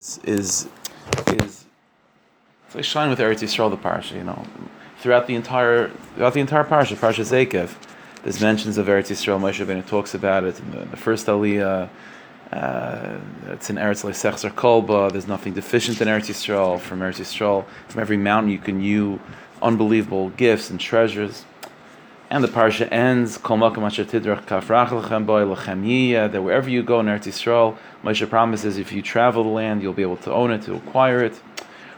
is is it's like shine with Eretz Yisrael the parsha. You know, throughout the entire throughout the entire parsha, parsha Zekev, there's mentions of Eretz Yisrael. Moshe Rabbeinu talks about it in the, the first Aliyah. Uh, it's in Eretz Leisechzer Kolba. There's nothing deficient in Eretz Yisrael. From Eretz Yisrael, from every mountain you can you unbelievable gifts and treasures. And the parsha ends, that wherever you go in Eretz Yisrael, Moshe promises if you travel the land, you'll be able to own it, to acquire it.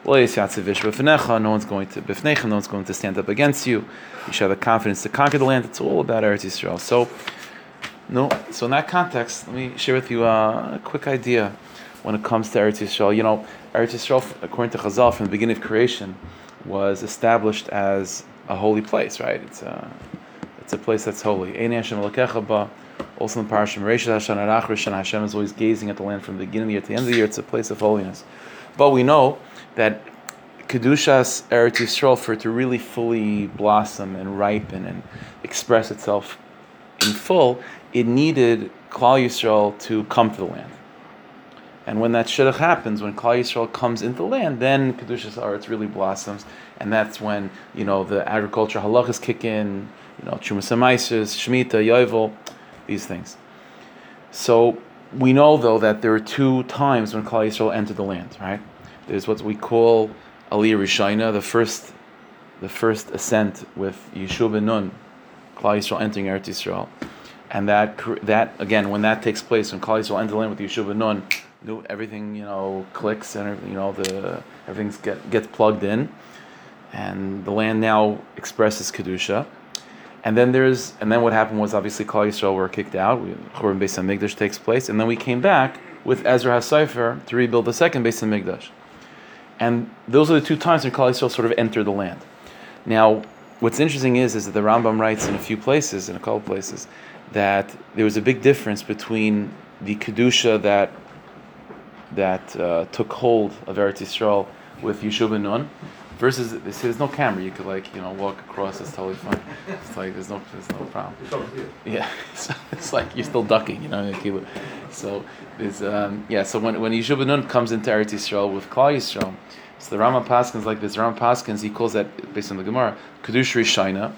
No one's going to no one's going to stand up against you. You should have the confidence to conquer the land. It's all about Eretz Yisrael. So, no. So in that context, let me share with you a quick idea when it comes to Eretz Yisrael. You know, Eretz Yisrael, according to Chazal, from the beginning of creation, was established as a holy place. Right? It's a it's a place that's holy. Also in the Parashim Hashem, Hashem is always gazing at the land from the beginning of the year to the end of the year. It's a place of holiness. But we know that Kedushas Eretz Yisrael, for it to really fully blossom and ripen and express itself in full, it needed Klal Yisrael to come to the land. And when that shidduch happens, when Klal Yisrael comes into the land, then Kedushas Eretz really blossoms, and that's when you know the agriculture halachas kick in, you know, Chumas Shemitah, Yovel, these things. So we know though that there are two times when Klal Yisrael entered the land, right? There's what we call Aliyah Rishayna, the first, the first ascent with Yeshua ben Nun, Klal Yisrael entering Eretz Yisrael, and that that again when that takes place when Klal Yisrael enter the land with Yeshua ben Nun, everything you know clicks and you know the everything's get gets plugged in, and the land now expresses kedusha and then there's and then what happened was obviously Klal Yisrael were kicked out. Churban Beis Hamikdash takes place, and then we came back with Ezra HaSefer to rebuild the second Beis Hamikdash. And those are the two times when Klal Yisrael sort of entered the land. Now, what's interesting is is that the Rambam writes in a few places, in a couple places, that there was a big difference between the kedusha that that uh, took hold of Eretz Yisrael with Yeshua ben Nun, Versus, they say there's no camera. You could like you know walk across. It's totally fine. It's like there's no there's no problem. Yeah, so it's like you're still ducking. You know. So there's um, yeah. So when when Yeshua Nun comes into Eretz Yisrael with Klal Yisrael, so the Rama Paskins like this. Rama Paskins he calls that based on the Gemara Kedusha Rishayna.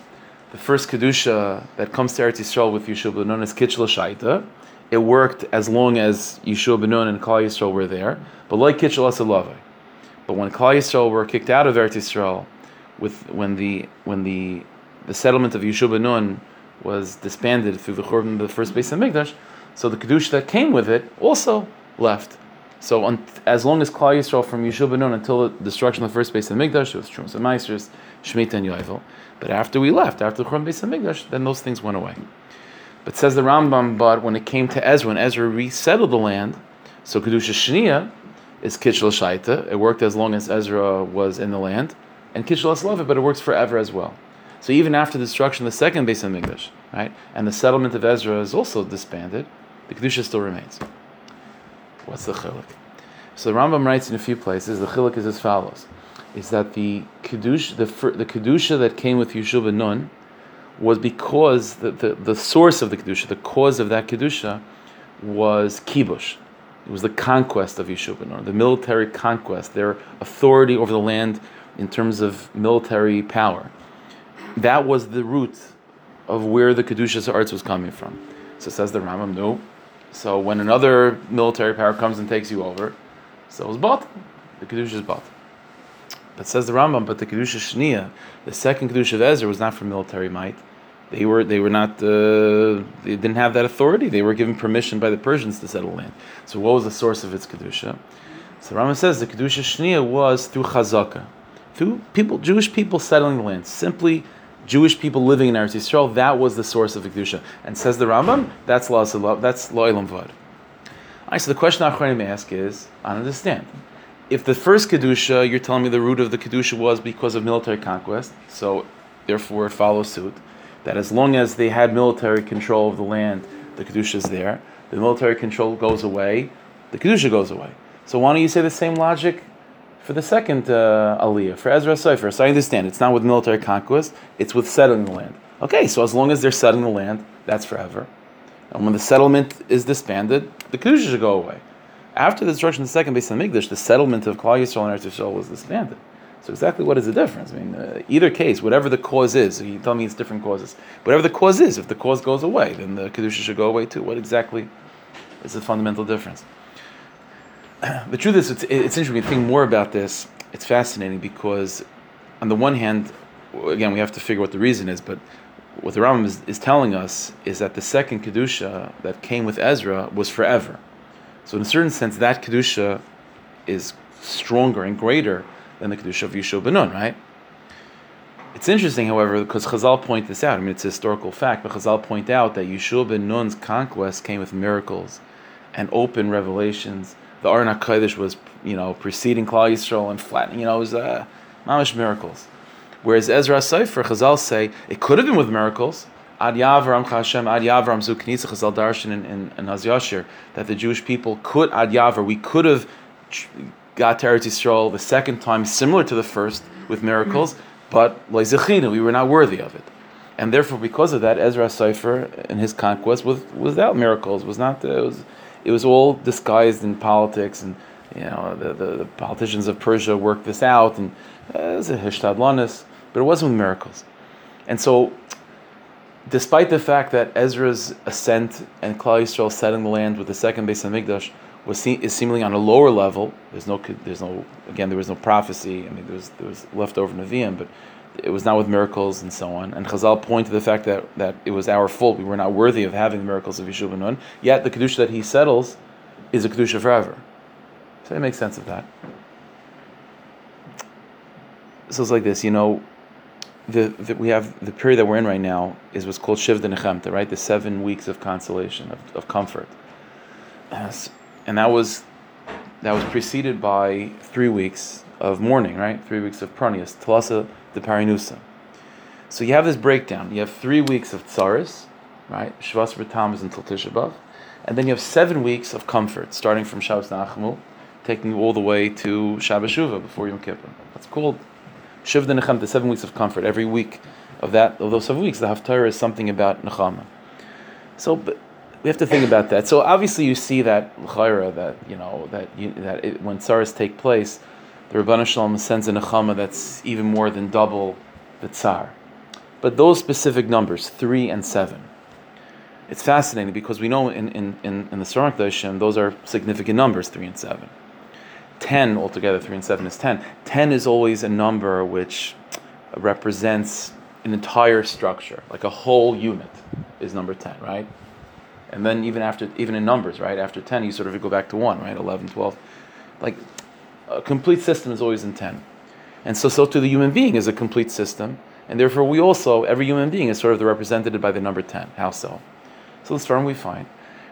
The first kedusha that comes to Eretz Yisrael with Yeshua Nun is Kitchel Shaita. It worked as long as Yeshua Nun and Klal Yisrael were there, but like Kitchel Asalavai. But when Klal Yisrael were kicked out of Eretz Yisrael, with when the when the the settlement of Yeshua Nun was disbanded through the Churban of the first Beis Hamikdash, so the kedusha that came with it also left. So on, as long as Klal Yisrael from Yeshua Nun until the destruction of the first Beis Hamikdash, it was Trumas and Meisters, Shemitah and Yovel. But after we left, after the Churban Beis Hamikdash, then those things went away. But says the Rambam, but when it came to Ezra, when Ezra resettled the land, so kedusha Shnia is Kitchel Shaita. It worked as long as Ezra was in the land. And Kitchel Aslava, but it works forever as well. So even after the destruction of the second Beis Hamikdash, right, and the settlement of Ezra is also disbanded, the Kedusha still remains. What's the chiluk? So the Rambam writes in a few places, the chiluk is as follows, is that the Kedusha, the, the Kedusha that came with Yeshua ben Nun was because the, the, the source of the Kedusha, the cause of that Kedusha was Kibush, it was the conquest of Yeshua the military conquest, their authority over the land in terms of military power. That was the root of where the Kedushas aretz was coming from. So says the Rambam, no. So when another military power comes and takes you over, so it's bought. The Kedusha is bought. But says the Rambam, but the Kedusha Shnia, the second Kedusha of Ezra was not for military might they were they were not uh, they didn't have that authority. They were given permission by the Persians to settle land. So what was the source of its kedusha? So Rama says the kedusha shnia was through chazaka, through people Jewish people settling the land. Simply Jewish people living in Eretz Yisrael. That was the source of the kedusha. And says the Rambam, that's lo that's lo'ilam vad. Alright, so the question I'm may ask is, I understand. If the first kedusha, you're telling me the root of the kedusha was because of military conquest, so therefore it follows suit that as long as they had military control of the land, the Kedusha is there. The military control goes away, the Kedusha goes away. So why don't you say the same logic for the second uh, Aliyah, for Ezra Sefer? So I understand, it's not with military conquest, it's with settling the land. Okay, so as long as they're settling the land, that's forever. And when the settlement is disbanded, the Kedusha should go away. After the destruction of the second Beis Hamikdash, the settlement of Klal Yisrael and Eretz Yisrael was disbanded. So exactly what is the difference? I mean, uh, either case, whatever the cause is, you tell me it's different causes. Whatever the cause is, if the cause goes away, then the kedusha should go away too. What exactly is the fundamental difference? the truth is, it's, it's interesting. You think more about this, it's fascinating because, on the one hand, again, we have to figure what the reason is, but what the Rambam is, is telling us is that the second kedusha that came with Ezra was forever. So, in a certain sense, that kedusha is stronger and greater than the kedusha of Yeshua Benon, right? It's interesting, however, because Chazal point this out. I mean, it's a historical fact, but Chazal point out that Yeshua ben Nun's conquest came with miracles and open revelations. The Aron HaKodesh was, you know, preceding Klal Yisrael and flattening, you know, it was uh, mamish miracles. Whereas Ezra Sefer, Chazal say, it could have been with miracles. Ad Yavram Hashem, Ad Yavram Zuknisa Chazal Darshan in, in Hazyashir, that the Jewish people could, Ad Yavar, we could have got to Eretz Yisrael the second time, similar to the first, with miracles, but we were not worthy of it. And therefore, because of that, Ezra Sefer and his conquest was without miracles, was not, it was, it was all disguised in politics, and you know, the, the, the politicians of Persia worked this out, and uh, it was a hishtadlanis, but it wasn't with miracles. And so, despite the fact that Ezra's ascent and Klal Yisrael setting the land with the second Beis Hamikdash was see, is seemingly on a lower level. There's no, there's no, again, there was no prophecy. I mean, there was, there was leftover Nevi'im, but it was not with miracles and so on. And Chazal point to the fact that, that it was our fault. We were not worthy of having the miracles of Yeshua Nun. Yet the Kedusha that he settles is a Kedusha forever. So it makes sense of that. So it's like this, you know, the, the, we have the period that we're in right now is what's called Shiv Nechemta, right? The seven weeks of consolation, of, of comfort. And that was that was preceded by three weeks of mourning, right? Three weeks of pranias, talasa de parinusa. So you have this breakdown. You have three weeks of tsaris, right? Shvas B'Tam is until Tisha B'av. And then you have seven weeks of comfort, starting from Shabbos Nachmu, taking you all the way to Shabbat Shuvah before Yom Kippur. That's called Shiv de Nechem, the seven weeks of comfort. Every week of that, of those seven weeks, the Haftarah is something about Nechama. So, we have to think about that. So obviously, you see that chayra that you know that you, that it, when tsaras take place, the Rebbeinu Shalom sends a nechama that's even more than double the tsar. But those specific numbers, three and seven, it's fascinating because we know in in in, in the Sarang Doshim, those are significant numbers, three and seven. Ten altogether, three and seven is ten. Ten is always a number which represents an entire structure, like a whole unit, is number ten, right? and then even after even in numbers right? After 10 you sort of go back to 1 right? 11 12 like a complete system is always in 10 and so so to the human being is a complete system and therefore we also every human being is sort of represented by the number 10 how so? So let's start and we find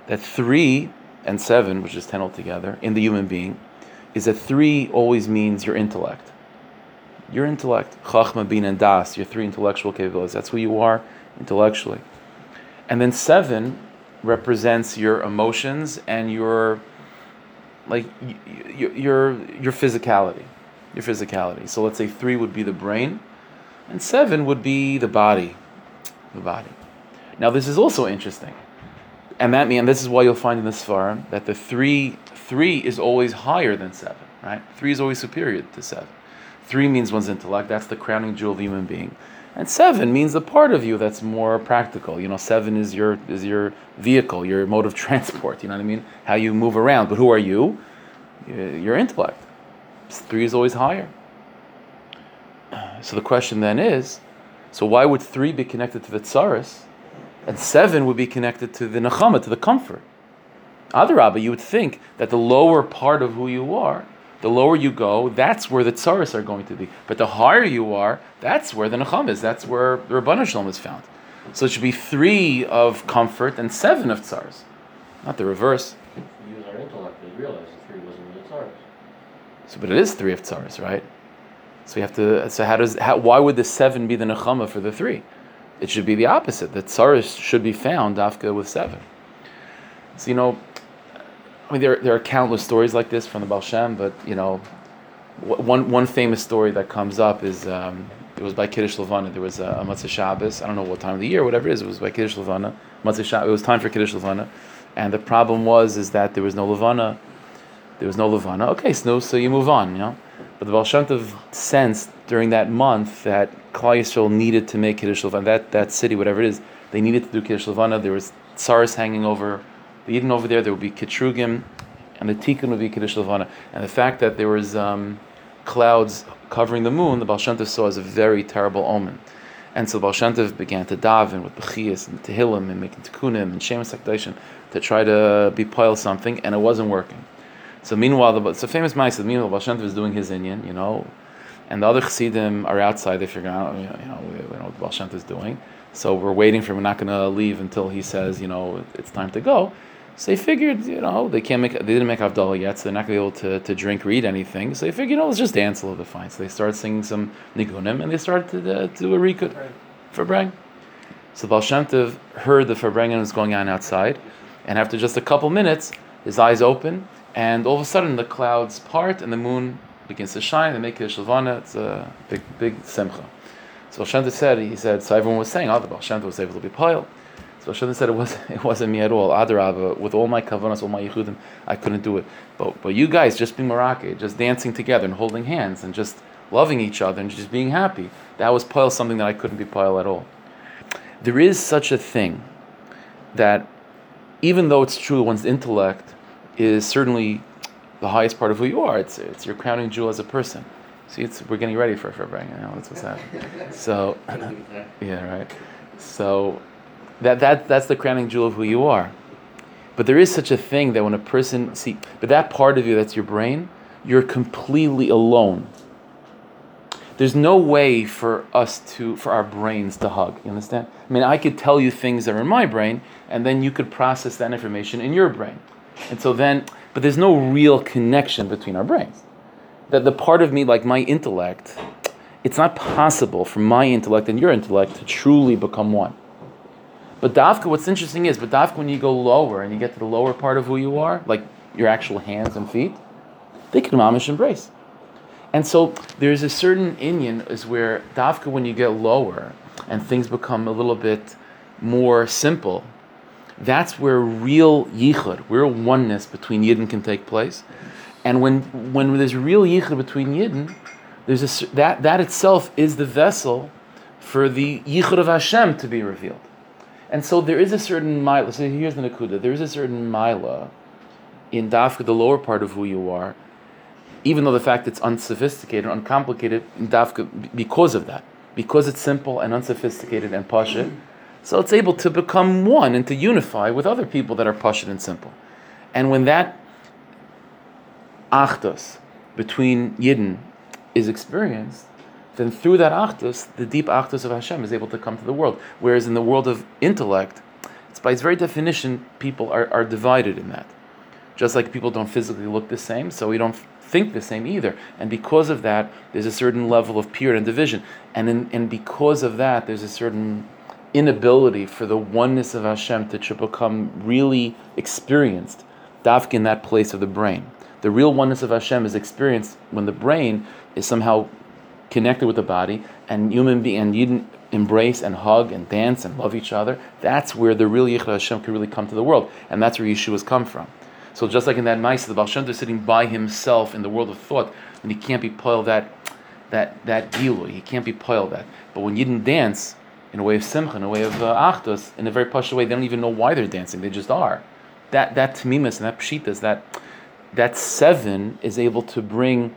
that 3 and 7 which is 10 altogether in the human being is that 3 always means your intellect. Your intellect chachma bin and das your three intellectual capabilities that's who you are intellectually. And then 7 represents your emotions and your like your your your physicality your physicality. So let's say three would be the brain and seven would be the body the body. Now this is also interesting and that means this is why you'll find in the Sfarim that the three three is always higher than seven right three is always superior to seven three means one's intellect that's the crowning jewel of the human being and seven means the part of you that's more practical. You know, seven is your is your vehicle, your mode of transport. You know what I mean? How you move around. But who are you? Your intellect. Three is always higher. So the question then is, so why would three be connected to the tsaris, and seven would be connected to the nechama, to the comfort? Adarabba, you would think that the lower part of who you are the lower you go, that's where the tsaris are going to be. But the higher you are, that's where the necham is. That's where the Rabbanah Shalom is found. So it should be three of comfort and seven of tsaris, not the reverse. Use our intellect, they realize the three wasn't the tsaris. So, but it is three of tsaris, right? So we have to. So how does? How, why would the seven be the nechama for the three? It should be the opposite. The tsaris should be found afka with seven. So you know, I mean, there, there are countless stories like this from the Baal Shem, but you know, one one famous story that comes up is um, it was by Kiddush Levana. There was a, a Motzei Shabbos. I don't know what time of the year, whatever it is. It was by Kiddush Levana. Motzei Shabbos. It was time for Kiddush Levana, and the problem was is that there was no Levana, There was no Levana. Okay, so, so you move on, you know. But the Baal Shem Tov sensed during that month that Klal Yisrael needed to make Kiddush Levana. That, that city, whatever it is, they needed to do Kiddush Levana. There was tsars hanging over Eden over there. There would be Kitrugim, and the Tikkun would be Kiddush Levana. And the fact that there was um, clouds covering the moon, the Baal saw as a very terrible omen. And so Baal began to daven with Bechias and Tehillim and making Tikkunim and Shemus HaKadoshim to try to be pile something, and it wasn't working. So meanwhile, the, it's a famous ma'aseh. Meanwhile, Baal is doing his inyan, you know, and the other chassidim are outside. They figure out, you know, we, we know what Baal is doing. So we're waiting for him. We're not going to leave until he says, you know, it's time to go. So they figured, you know, they can't make, they didn't make Havdalah yet, so they're not going to be able to, to drink, read anything. So they figured, you know, let's just dance a little bit fine. So they started singing some nigunim, and they started to uh, do a rikud for Brang. So Baal Shem Tov heard the Farbrengen was going on outside, and after just a couple minutes, his eyes open, and all of a sudden the clouds part and the moon begins to shine. They make it Shavana. It's a big, big simcha. So Baal Shem Tov said, he said, so everyone was saying, oh, the Baal Shem Tov was able to be piled. So Baal Shem Tov said it wasn't, it wasn't me at all. Adarabba, with all my kavanas, all my yichudim, I couldn't do it. But, but you guys just being marake, just dancing together and holding hands and just loving each other and just being happy, that was pile something that I couldn't be pile at all. There is such a thing that even though it's true one's intellect is certainly the highest part of who you are, it's, it's your crowning jewel as a person. See, it's, we're getting ready for for bring. You know, that's what's happening. So, yeah, right. So, that that that's the crowning jewel of who you are. But there is such a thing that when a person see, but that part of you that's your brain, you're completely alone. There's no way for us to for our brains to hug. You understand? I mean, I could tell you things that are in my brain, and then you could process that information in your brain. And so then, but there's no real connection between our brains that the part of me, like my intellect, it's not possible for my intellect and your intellect to truly become one. But Dafka, what's interesting is, but Dafka, when you go lower and you get to the lower part of who you are, like your actual hands and feet, they can mamish embrace. And so there's a certain inyan is where Dafka, when you get lower and things become a little bit more simple, that's where real yichud, real oneness between yidden can take place. And when, when there's real yichud between Yidden, there's a, that, that itself is the vessel for the yichud of Hashem to be revealed. And so there is a certain mila. So here's the nakuda. There is a certain mila in dafka, the lower part of who you are, even though the fact it's unsophisticated, uncomplicated, in dafka, because of that, because it's simple and unsophisticated and pashit, so it's able to become one and to unify with other people that are pashit and simple. And when that achdus between Yidden is experienced, then through that achdus, the deep achdus of Hashem is able to come to the world. Whereas in the world of intellect, it's by its very definition, people are, are divided in that. Just like people don't physically look the same, so we don't think the same either. And because of that, there's a certain level of period and division. And, in, and because of that, there's a certain inability for the oneness of Hashem to become really experienced, dafk in that place of the brain. The real oneness of Hashem is experienced when the brain is somehow connected with the body, and human being and you embrace and hug and dance and love each other. That's where the real Yichud Hashem can really come to the world, and that's where Yeshua's come from. So just like in that mice, the Baal Shem is sitting by himself in the world of thought, and he can't be poiled that that that gilu. He can't be poiled that. But when Yidden dance in a way of simcha, in a way of uh, in a very pashut way, they don't even know why they're dancing. They just are. That that tamimus and that pshitas, that that seven is able to bring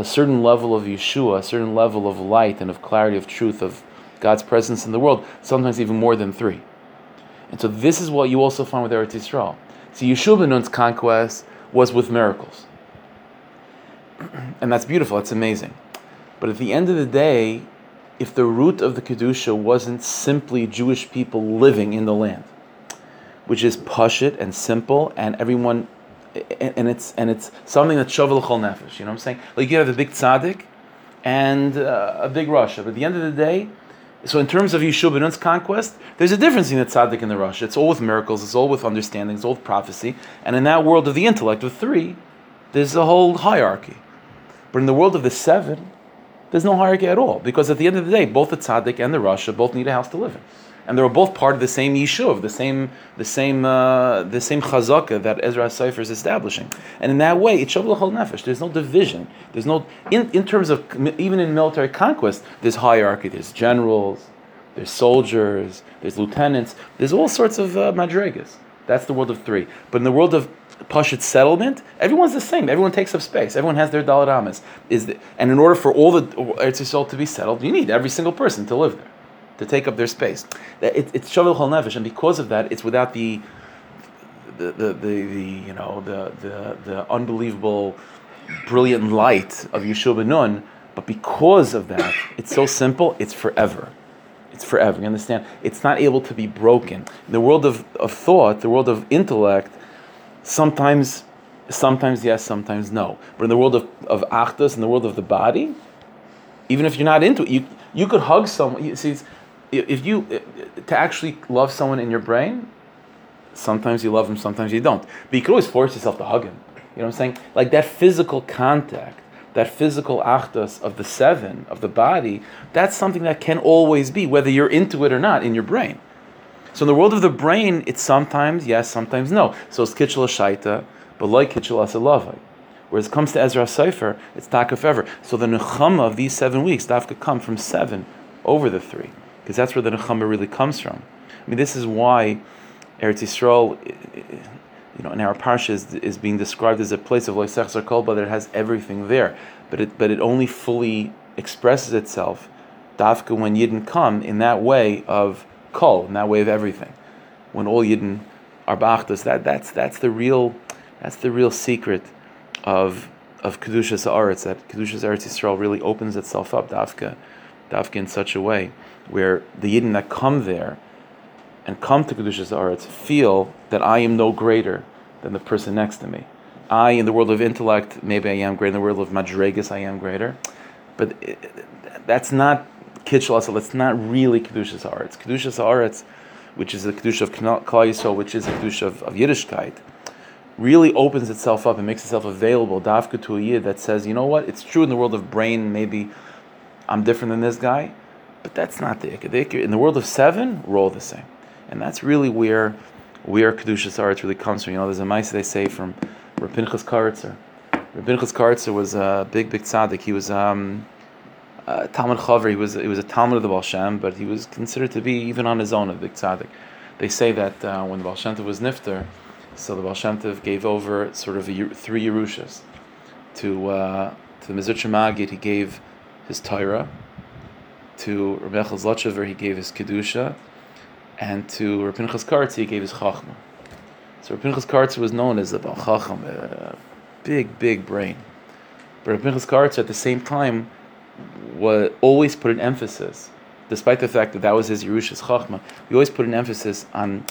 a certain level of Yeshua, a certain level of light and of clarity of truth of God's presence in the world, sometimes even more than three. And so this is what you also find with Eretz Yisrael. See, Yeshua Benun's conquest was with miracles. And that's beautiful, that's amazing. But at the end of the day, if the root of the Kedusha wasn't simply Jewish people living in the land, which is pashit and simple, and everyone and it's and it's something that's shovel chol nefesh. You know what I'm saying? Like you have a big tzaddik and uh, a big rasha, but at the end of the day, so in terms of Yeshua Benun's conquest, there's a difference in the tzaddik and the rasha. It's all with miracles. It's all with understanding. It's all with prophecy. And in that world of the intellect of three, there's a whole hierarchy. But in the world of the seven, there's no hierarchy at all because at the end of the day, both the tzaddik and the rasha both need a house to live in. And they were both part of the same yishuv, the same the same uh, the same chazaka that Ezra Sefer is establishing. And in that way, it's shavuot l'chol nefesh. There's no division. There's no in, in terms of even in military conquest, there's hierarchy. There's generals, there's soldiers, there's lieutenants. There's all sorts of uh, madrigas. That's the world of three. But in the world of Pashut settlement, everyone's the same. Everyone takes up space. Everyone has their dalaramas. Is the, and in order for all the Eretz Yisrael to be settled, you need every single person to live there, to take up their space. It, it's shavuot chol nefesh, and because of that, it's without the the, the, the, the you know the, the the unbelievable brilliant light of Yeshua Nun, but because of that, it's so simple. It's forever. It's forever. You understand? It's not able to be broken. In the world of, of thought, the world of intellect, sometimes sometimes yes, sometimes no. But in the world of, of achdus, in the world of the body, even if you're not into it, you you could hug someone. You see, if you to actually love someone in your brain, sometimes you love them, sometimes you don't. But you could always force yourself to hug him. You know what I'm saying? Like that physical contact, that physical achdus of the seven of the body. That's something that can always be, whether you're into it or not, in your brain. So in the world of the brain, it's sometimes yes, sometimes no. So it's kitchel shaita, but like kitchel asalavai. Whereas it comes to Ezra Sefer, it's takaf ever. So the nechama of these seven weeks, dafka come from seven over the three, because that's where the nechama really comes from. I mean, this is why Eretz Yisrael, you know, in our parsha is, is being described as a place of loisech kolba that has everything there, but it but it only fully expresses itself, dafka when Yidden come in that way of kol, in that way of everything. When all Yidden are bachtas, that that's that's the real that's the real secret of of kedushas aretz. That kedushas Eretz Yisrael really opens itself up, dafka, dafka in such a way where the Yidden that come there and come to kedushas aretz feel that I am no greater than the person next to me. I, in the world of intellect, maybe I am greater. In the world of madregas, I am greater. But it, that's not kitchel asal. It's not really kedushas haaretz. Kedushas haaretz, which is the kedusha of Klal which is the kedusha of, of Yiddishkeit, really opens itself up and makes itself available. Dafka to a yid that says, you know what? It's true in the world of brain. Maybe I'm different than this guy, but that's not the ikka. The In the world of seven, we're all the same, and that's really where where kedushas haaretz really comes from. You know, there's a mice they say from Reb Pinchas Koritzer. Rapinchas Karitzer was a big, big tzaddik. He was. Um, uh, Talmud Chaver, he was he was a Talmud of the Baal Shem, but he was considered to be even on his own a big tzaddik. They say that uh, when the Baal Shem Tov was nifter, so the Baal Shem Tov gave over sort of a, three Yerushas to uh, to the Mezritch Magid. He gave his Torah to Rabbi Zlotchever. He gave his kedusha, and to Rabbi Pinchas he gave his chachma. So Rabbi Pinchas was known as the Baal Chacham, a big, big brain. But Rabbi Pinchas at the same time was always put an emphasis, despite the fact that that was his Yerushas Chachma, he always put an emphasis on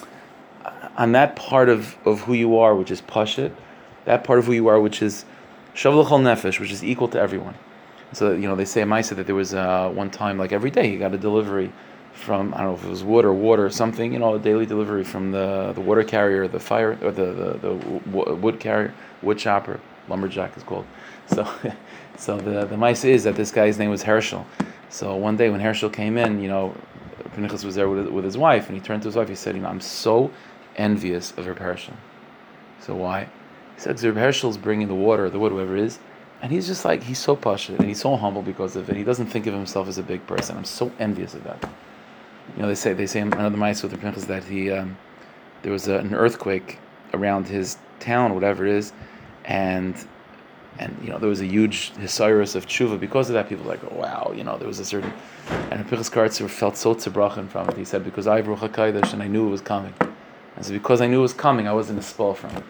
on that part of, of who you are, which is Pashit, that part of who you are, which is Shavuot Chol Nefesh, which is equal to everyone. So, you know, they say Maisa that there was uh, one time, like every day, he got a delivery from, I don't know if it was wood or water or something, you know, a daily delivery from the, the water carrier, the fire, or the, the, the wood carrier, wood chopper, lumberjack is called. So, so the the mice is that this guy's name was Herschel. So one day when Herschel came in, you know, Pinchas was there with, with his wife, and he turned to his wife. He said, "You know, I'm so envious of Reb Herschel." So why? He said, "Reb Herschel's bringing the water, the wood, whatever it is." And he's just like he's so passionate and he's so humble because of it. He doesn't think of himself as a big person. I'm so envious of that. You know, they say they say another mice with the Pinchas that he um, there was a, an earthquake around his town, whatever it is, and and you know there was a huge hisyrus of tshuva because of that. People were like, oh, wow, you know there was a certain, and Pinchas Koritzer felt so tzebrachen from it. He said because I have Ruach and I knew it was coming, and so because I knew it was coming, I wasn't a spell from it.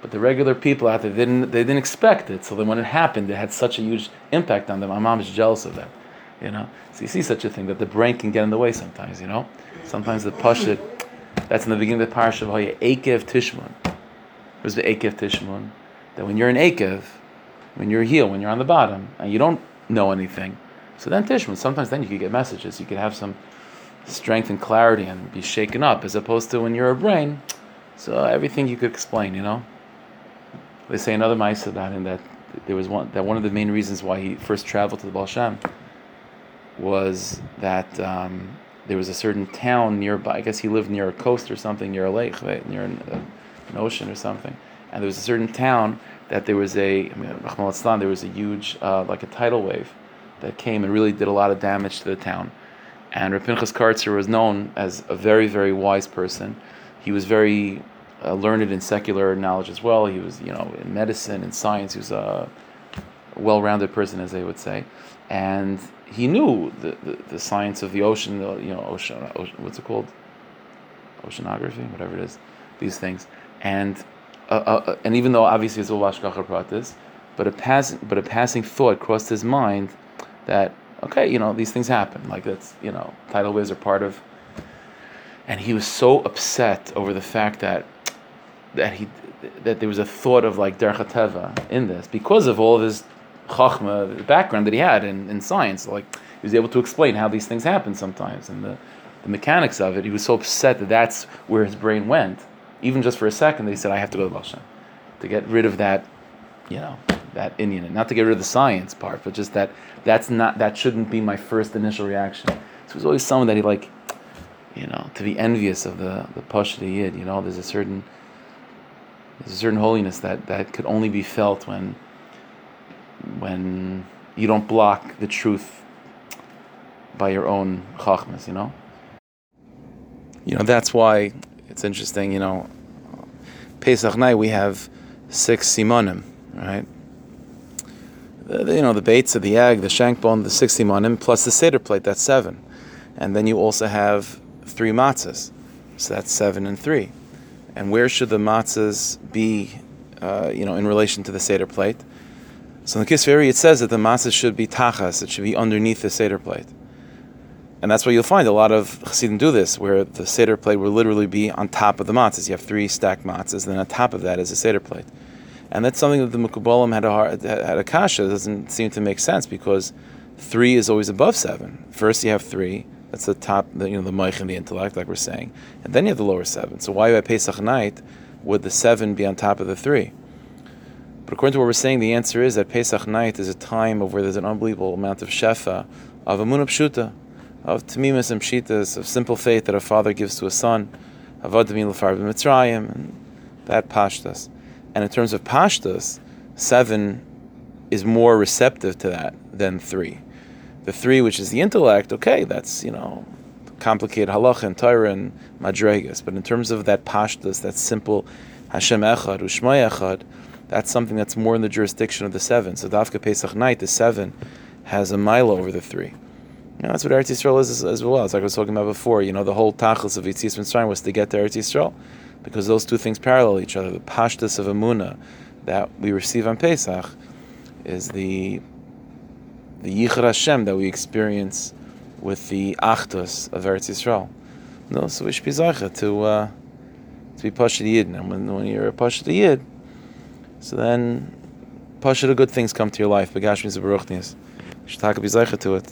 But the regular people out there didn't they didn't expect it. So then when it happened, it had such a huge impact on them. My mom is jealous of that, you know. So you see such a thing that the brain can get in the way sometimes, you know. Sometimes the pashut. That's in the beginning of the parsha of Akev Tishmun. Where's the Akev Tishmun? That when you're in Akev, when you're heel, when you're on the bottom, and you don't know anything. So then Tishman, sometimes then you could get messages. You could have some strength and clarity and be shaken up, as opposed to when you're a brain. So everything you could explain, you know. They say another Maisa about him that there was one that one of the main reasons why he first traveled to the Baal Shem was that um, there was a certain town nearby. I guess he lived near a coast or something, near a lake, right? near an, uh, an ocean or something. And there was a certain town that there was a, I mean, there was a huge, uh, like a tidal wave that came and really did a lot of damage to the town. And Rav Pinchas Koritzer was known as a very, very wise person. He was very uh, learned in secular knowledge as well. He was, you know, in medicine and science. He was a well-rounded person, as they would say, and he knew the, the, the science of the ocean. The, you know, ocean, ocean, what's it called? Oceanography, whatever it is. These things, and uh, uh, uh and even though obviously it's all hashgacha pratis, but a passing but a passing thought crossed his mind that okay, you know, these things happen. Like that's you know, tidal waves are part of. And he was so upset over the fact that that he that there was a thought of like derech teva in this because of all of his chachma background that he had in, in science. Like he was able to explain how these things happen sometimes and the, the mechanics of it. He was so upset that that's where his brain went. Even just for a second, he said, "I have to go to Baal Shem to get rid of that, you know, that inyan, not to get rid of the science part, but just that that's not that shouldn't be my first initial reaction." So it was always someone that he like, you know, to be envious of the the Pashta Yid. You know, there's a certain there's a certain holiness that, that could only be felt when when you don't block the truth by your own chachmas, you know? You know, that's why it's interesting, you know, Pesach night we have six simonim, right? The, you know, the baits of the egg, the shank bone, the six simonim, plus the seder plate, that's seven. And then you also have three matzahs, so that's seven and three and where should the matzahs be, uh, you know, in relation to the seder plate? So in the Kisveri, it says that the matzahs should be tachas; it should be underneath the seder plate, and that's why you'll find a lot of chassidim do this, where the seder plate will literally be on top of the matzahs. You have three stacked matzahs, and then on top of that is a seder plate, and that's something that the Mekubalim had a hard, had a kasha. It doesn't seem to make sense because three is always above seven. First, you have three that's the top, the, you know, the moich and the intellect, like we're saying. And then you have the lower seven. So why by Pesach night would the seven be on top of the three? But according to what we're saying, the answer is that Pesach night is a time of where there's an unbelievable amount of shefa, of amunah pshuta, of tamimas and pshitas, of simple faith that a father gives to a son, of adamin l'far b'mitzrayim, and that pashtas. And in terms of pashtas, seven is more receptive to that than three the three, which is the intellect, okay, that's, you know, complicated halach and Torah and madregas. But in terms of that pashtas, that simple Hashem Echad, Ushmai Echad, that's something that's more in the jurisdiction of the seven. So Dafka Pesach night, the seven, has a mile over the three. You know, that's what Eretz Yisrael is as well. It's like I was talking about before. You know, the whole tachlis of Yetzias Mitzrayim was to get to Eretz Yisrael, because those two things parallel each other. The pashtas of Amuna that we receive on Pesach is the the Yichud Hashem that we experience with the Achdus of Eretz Yisrael. No, so we should be Zaycha to, uh, to be Pashad Yid. And when, when you're a Pashad Yid, so then Pashad good things come to your life. Begashmi Zabaruchnias. You should talk be to it.